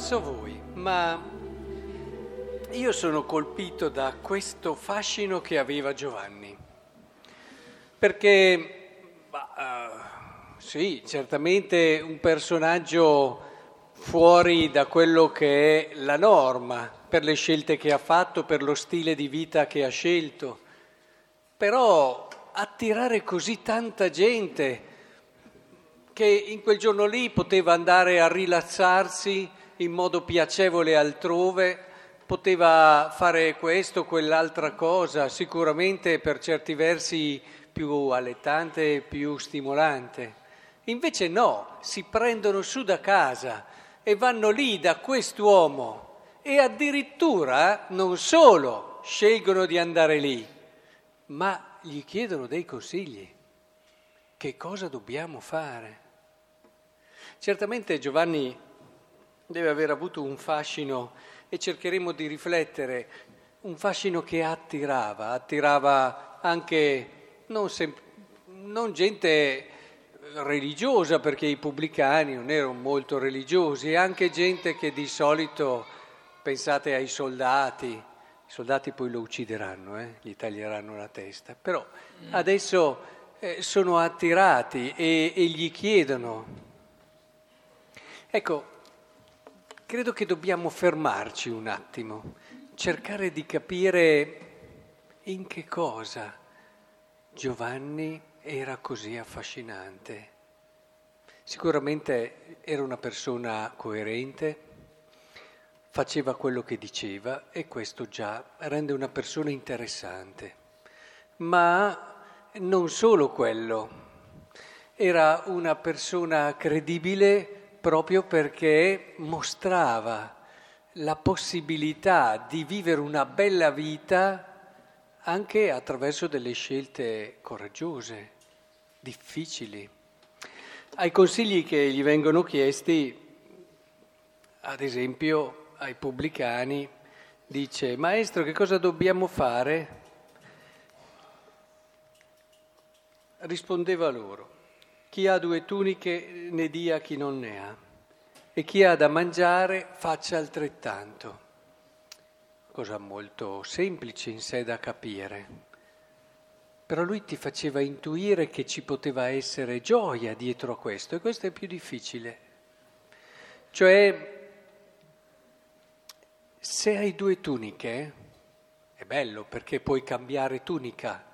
So voi, ma io sono colpito da questo fascino che aveva Giovanni. Perché, bah, uh, sì, certamente un personaggio fuori da quello che è la norma, per le scelte che ha fatto, per lo stile di vita che ha scelto. Però attirare così tanta gente che in quel giorno lì poteva andare a rilassarsi in modo piacevole altrove, poteva fare questo, quell'altra cosa, sicuramente per certi versi più allettante, più stimolante. Invece no, si prendono su da casa e vanno lì da quest'uomo e addirittura non solo scelgono di andare lì, ma gli chiedono dei consigli. Che cosa dobbiamo fare? Certamente Giovanni deve aver avuto un fascino e cercheremo di riflettere, un fascino che attirava, attirava anche non, sem- non gente religiosa, perché i pubblicani non erano molto religiosi, e anche gente che di solito, pensate ai soldati, i soldati poi lo uccideranno, eh? gli taglieranno la testa, però adesso eh, sono attirati e, e gli chiedono. Ecco, credo che dobbiamo fermarci un attimo, cercare di capire in che cosa Giovanni era così affascinante. Sicuramente era una persona coerente, faceva quello che diceva e questo già rende una persona interessante. Ma non solo quello, era una persona credibile proprio perché mostrava la possibilità di vivere una bella vita anche attraverso delle scelte coraggiose, difficili. Ai consigli che gli vengono chiesti, ad esempio ai pubblicani, dice, Maestro, che cosa dobbiamo fare? Rispondeva loro, chi ha due tuniche ne dia a chi non ne ha e chi ha da mangiare faccia altrettanto. Cosa molto semplice in sé da capire. Però lui ti faceva intuire che ci poteva essere gioia dietro a questo e questo è più difficile. Cioè, se hai due tuniche, è bello perché puoi cambiare tunica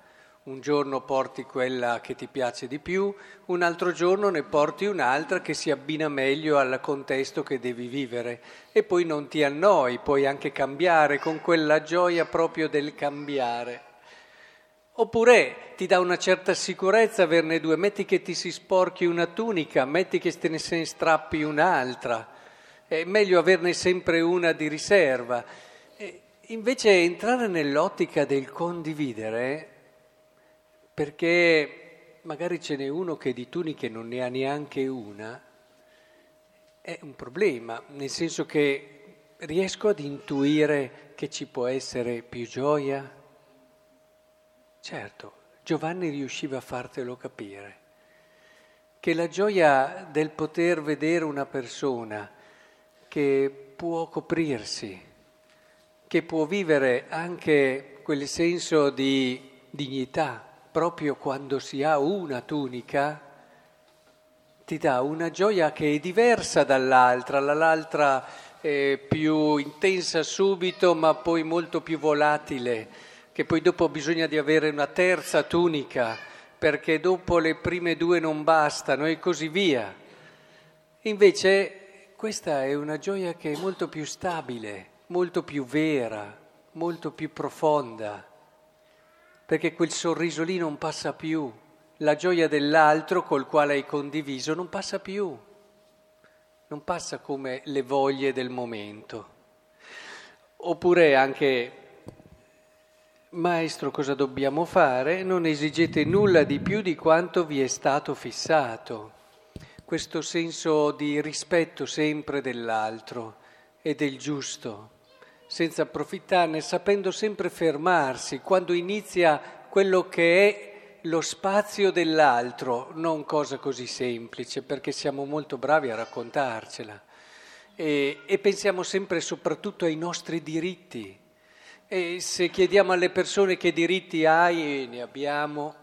un giorno porti quella che ti piace di più, un altro giorno ne porti un'altra che si abbina meglio al contesto che devi vivere e poi non ti annoi, puoi anche cambiare con quella gioia proprio del cambiare. Oppure ti dà una certa sicurezza averne due, metti che ti si sporchi una tunica, metti che te ne se ne strappi un'altra, è meglio averne sempre una di riserva. E invece entrare nell'ottica del condividere perché magari ce n'è uno che di tuniche non ne ha neanche una, è un problema, nel senso che riesco ad intuire che ci può essere più gioia. Certo, Giovanni riusciva a fartelo capire, che la gioia del poter vedere una persona che può coprirsi, che può vivere anche quel senso di dignità, proprio quando si ha una tunica, ti dà una gioia che è diversa dall'altra, l'altra è più intensa subito ma poi molto più volatile, che poi dopo bisogna di avere una terza tunica perché dopo le prime due non bastano e così via. Invece questa è una gioia che è molto più stabile, molto più vera, molto più profonda perché quel sorriso lì non passa più, la gioia dell'altro col quale hai condiviso non passa più, non passa come le voglie del momento. Oppure anche, Maestro, cosa dobbiamo fare? Non esigete nulla di più di quanto vi è stato fissato. Questo senso di rispetto sempre dell'altro e del giusto senza approfittarne, sapendo sempre fermarsi quando inizia quello che è lo spazio dell'altro, non cosa così semplice, perché siamo molto bravi a raccontarcela. e, e pensiamo sempre soprattutto ai nostri diritti. E se chiediamo alle persone che diritti hai, ne abbiamo,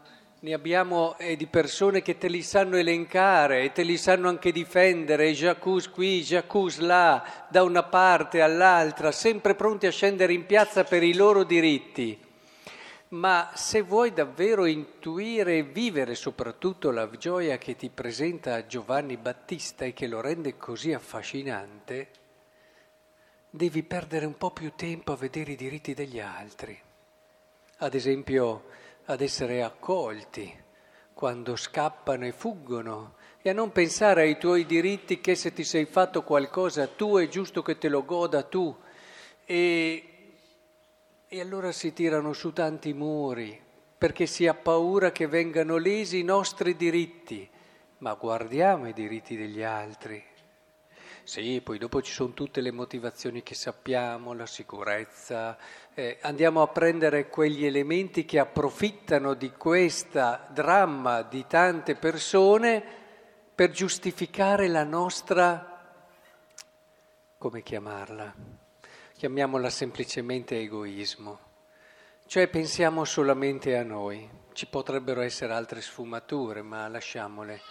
ne abbiamo eh, di persone che te li sanno elencare e te li sanno anche difendere, Jacques qui, Jacques là, da una parte all'altra, sempre pronti a scendere in piazza per i loro diritti. Ma se vuoi davvero intuire e vivere soprattutto la gioia che ti presenta Giovanni Battista e che lo rende così affascinante, devi perdere un po' più tempo a vedere i diritti degli altri. Ad esempio, ad essere accolti quando scappano e fuggono e a non pensare ai tuoi diritti che se ti sei fatto qualcosa tu è giusto che te lo goda tu. E, e allora si tirano su tanti muri perché si ha paura che vengano lesi i nostri diritti, ma guardiamo i diritti degli altri. Sì, poi dopo ci sono tutte le motivazioni che sappiamo, la sicurezza. Eh, andiamo a prendere quegli elementi che approfittano di questo dramma di tante persone per giustificare la nostra, come chiamarla? Chiamiamola semplicemente egoismo. Cioè pensiamo solamente a noi. Ci potrebbero essere altre sfumature, ma lasciamole.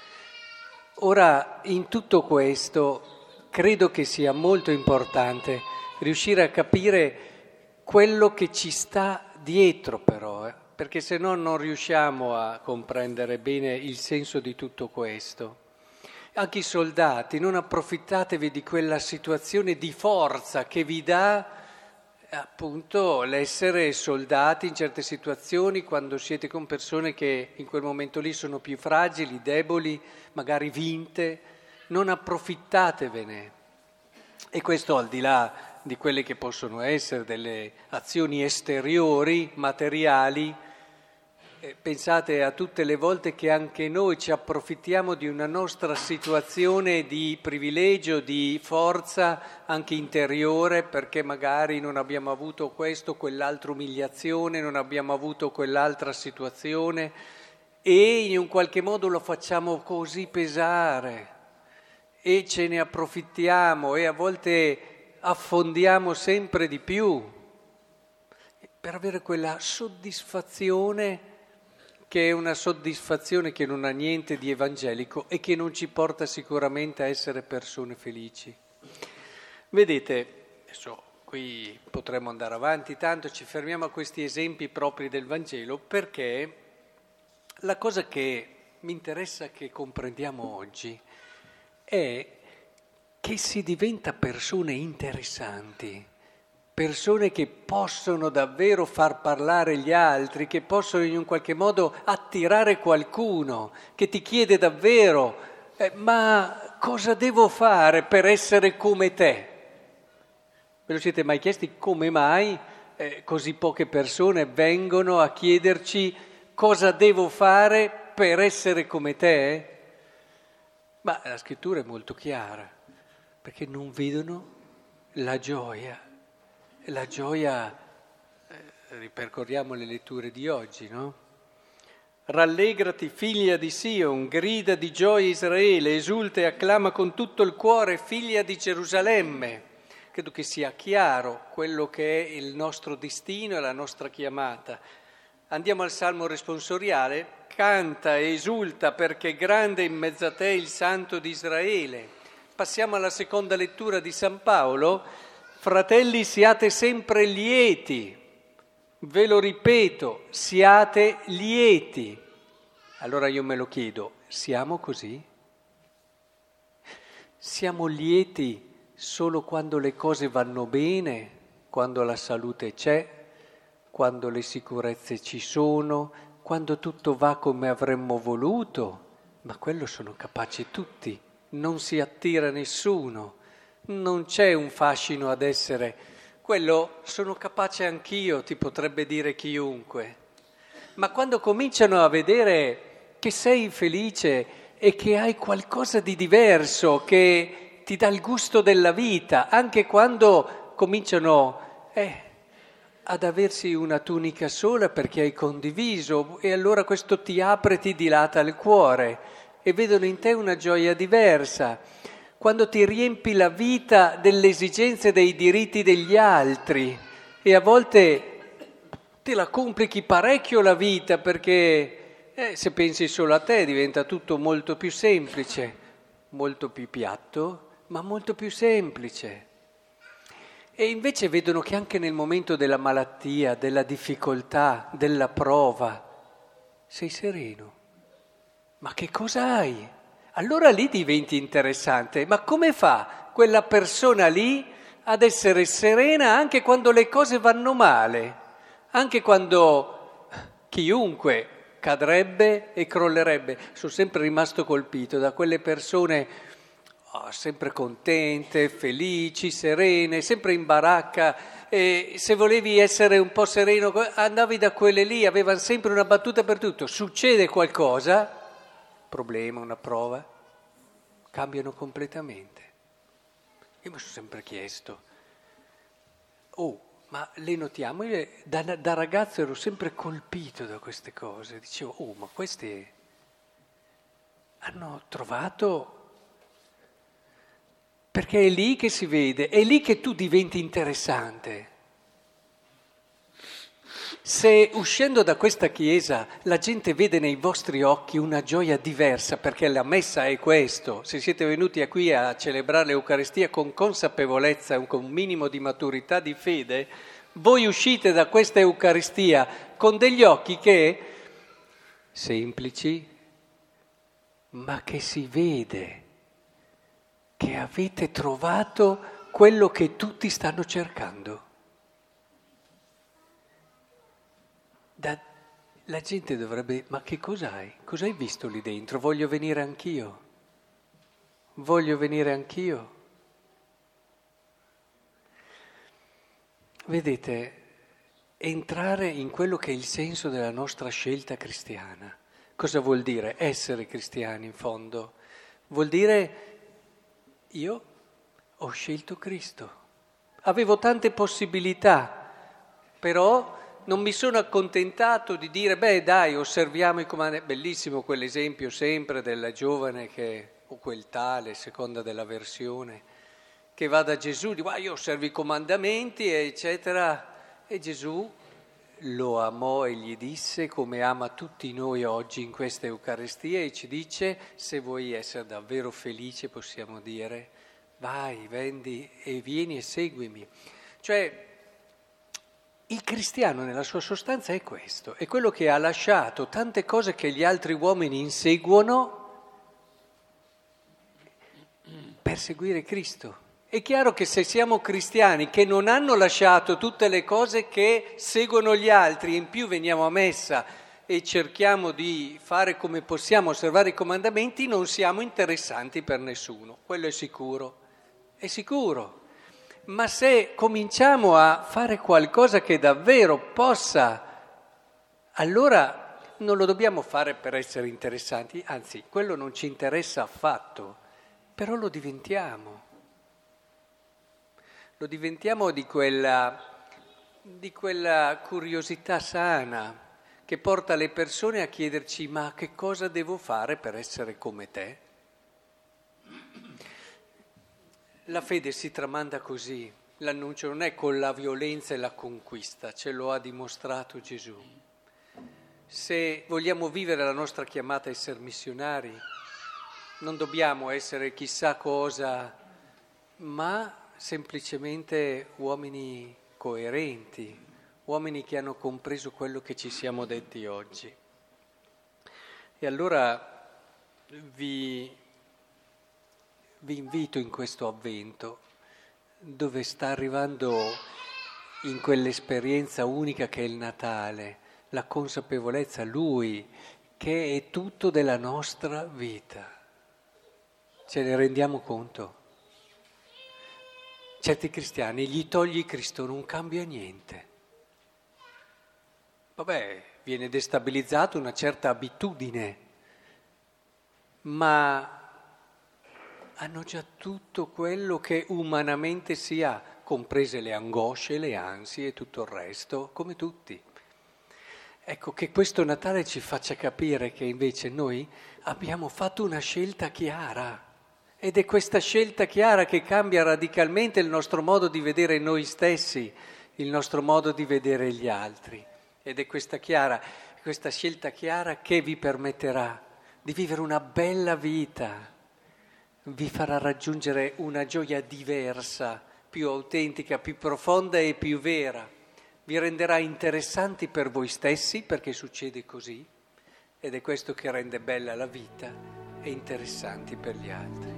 Ora, in tutto questo credo che sia molto importante riuscire a capire quello che ci sta dietro però, eh? perché se no non riusciamo a comprendere bene il senso di tutto questo. Anche i soldati, non approfittatevi di quella situazione di forza che vi dà appunto l'essere soldati in certe situazioni quando siete con persone che in quel momento lì sono più fragili, deboli, magari vinte non approfittatevene. E questo al di là di quelle che possono essere delle azioni esteriori, materiali, eh, pensate a tutte le volte che anche noi ci approfittiamo di una nostra situazione di privilegio, di forza anche interiore, perché magari non abbiamo avuto questo, quell'altra umiliazione, non abbiamo avuto quell'altra situazione e in un qualche modo lo facciamo così pesare e ce ne approfittiamo e a volte affondiamo sempre di più per avere quella soddisfazione che è una soddisfazione che non ha niente di evangelico e che non ci porta sicuramente a essere persone felici. Vedete, adesso qui potremmo andare avanti tanto, ci fermiamo a questi esempi propri del Vangelo perché la cosa che mi interessa che comprendiamo oggi che si diventa persone interessanti, persone che possono davvero far parlare gli altri, che possono in un qualche modo attirare qualcuno, che ti chiede davvero, eh, ma cosa devo fare per essere come te? Ve lo siete mai chiesti come mai eh, così poche persone vengono a chiederci cosa devo fare per essere come te? Ma la scrittura è molto chiara, perché non vedono la gioia. La gioia, eh, ripercorriamo le letture di oggi, no? Rallegrati figlia di Sion, grida di gioia Israele, esulta e acclama con tutto il cuore figlia di Gerusalemme. Credo che sia chiaro quello che è il nostro destino e la nostra chiamata. Andiamo al Salmo responsoriale, canta e esulta perché grande in mezzo a te il Santo di Israele. Passiamo alla seconda lettura di San Paolo. Fratelli, siate sempre lieti. Ve lo ripeto, siate lieti. Allora io me lo chiedo, siamo così? Siamo lieti solo quando le cose vanno bene, quando la salute c'è, quando le sicurezze ci sono, quando tutto va come avremmo voluto, ma quello sono capaci tutti, non si attira nessuno, non c'è un fascino ad essere, quello sono capace anch'io, ti potrebbe dire chiunque. Ma quando cominciano a vedere che sei felice e che hai qualcosa di diverso, che ti dà il gusto della vita, anche quando cominciano, eh, ad aversi una tunica sola perché hai condiviso e allora questo ti apre, ti dilata il cuore e vedono in te una gioia diversa. quando ti riempi la vita delle esigenze dei diritti degli altri e a volte te la complichi parecchio la vita perché eh, se pensi solo a te diventa tutto molto più semplice, molto più piatto, ma molto più semplice. E invece vedono che anche nel momento della malattia, della difficoltà, della prova, sei sereno. Ma che cosa hai? Allora lì diventi interessante. Ma come fa quella persona lì ad essere serena anche quando le cose vanno male? Anche quando chiunque cadrebbe e crollerebbe. Sono sempre rimasto colpito da quelle persone sempre contente, felici, serene, sempre in baracca. E se volevi essere un po' sereno, andavi da quelle lì, avevano sempre una battuta per tutto. Succede qualcosa, problema, una prova, cambiano completamente. Io mi sono sempre chiesto, oh, ma le notiamo? Io da, da ragazzo ero sempre colpito da queste cose. Dicevo, oh, ma questi hanno trovato perché è lì che si vede, è lì che tu diventi interessante. Se uscendo da questa chiesa la gente vede nei vostri occhi una gioia diversa, perché la messa è questo, se siete venuti qui a celebrare l'Eucaristia con consapevolezza e con un minimo di maturità di fede, voi uscite da questa Eucaristia con degli occhi che, semplici, ma che si vede avete trovato quello che tutti stanno cercando. Da, la gente dovrebbe, ma che cos'hai? Cosa hai visto lì dentro? Voglio venire anch'io. Voglio venire anch'io. Vedete, entrare in quello che è il senso della nostra scelta cristiana. Cosa vuol dire essere cristiani in fondo? Vuol dire io ho scelto Cristo. Avevo tante possibilità, però non mi sono accontentato di dire, beh dai, osserviamo i comandi. Bellissimo quell'esempio sempre del giovane che, o quel tale, seconda della versione, che va da Gesù, dice, io osservo i comandamenti, eccetera. E Gesù lo amò e gli disse, come ama tutti noi oggi in questa Eucaristia, e ci dice, se vuoi essere davvero felice, possiamo dire, vai, vendi e vieni e seguimi. Cioè, il cristiano nella sua sostanza è questo, è quello che ha lasciato tante cose che gli altri uomini inseguono per seguire Cristo. È chiaro che se siamo cristiani che non hanno lasciato tutte le cose che seguono gli altri, in più veniamo a messa e cerchiamo di fare come possiamo, osservare i comandamenti, non siamo interessanti per nessuno, quello è sicuro, è sicuro. Ma se cominciamo a fare qualcosa che davvero possa, allora non lo dobbiamo fare per essere interessanti, anzi, quello non ci interessa affatto, però lo diventiamo lo diventiamo di quella, di quella curiosità sana che porta le persone a chiederci ma che cosa devo fare per essere come te? La fede si tramanda così, l'annuncio non è con la violenza e la conquista, ce lo ha dimostrato Gesù. Se vogliamo vivere la nostra chiamata a essere missionari, non dobbiamo essere chissà cosa, ma semplicemente uomini coerenti, uomini che hanno compreso quello che ci siamo detti oggi. E allora vi, vi invito in questo avvento, dove sta arrivando in quell'esperienza unica che è il Natale, la consapevolezza, Lui, che è tutto della nostra vita. Ce ne rendiamo conto? Certi cristiani gli togli Cristo non cambia niente. Vabbè, viene destabilizzata una certa abitudine, ma hanno già tutto quello che umanamente si ha, comprese le angosce, le ansie e tutto il resto, come tutti. Ecco che questo Natale ci faccia capire che invece noi abbiamo fatto una scelta chiara Ed è questa scelta chiara che cambia radicalmente il nostro modo di vedere noi stessi, il nostro modo di vedere gli altri. Ed è questa, chiara, questa scelta chiara che vi permetterà di vivere una bella vita, vi farà raggiungere una gioia diversa, più autentica, più profonda e più vera. Vi renderà interessanti per voi stessi perché succede così ed è questo che rende bella la vita e interessanti per gli altri.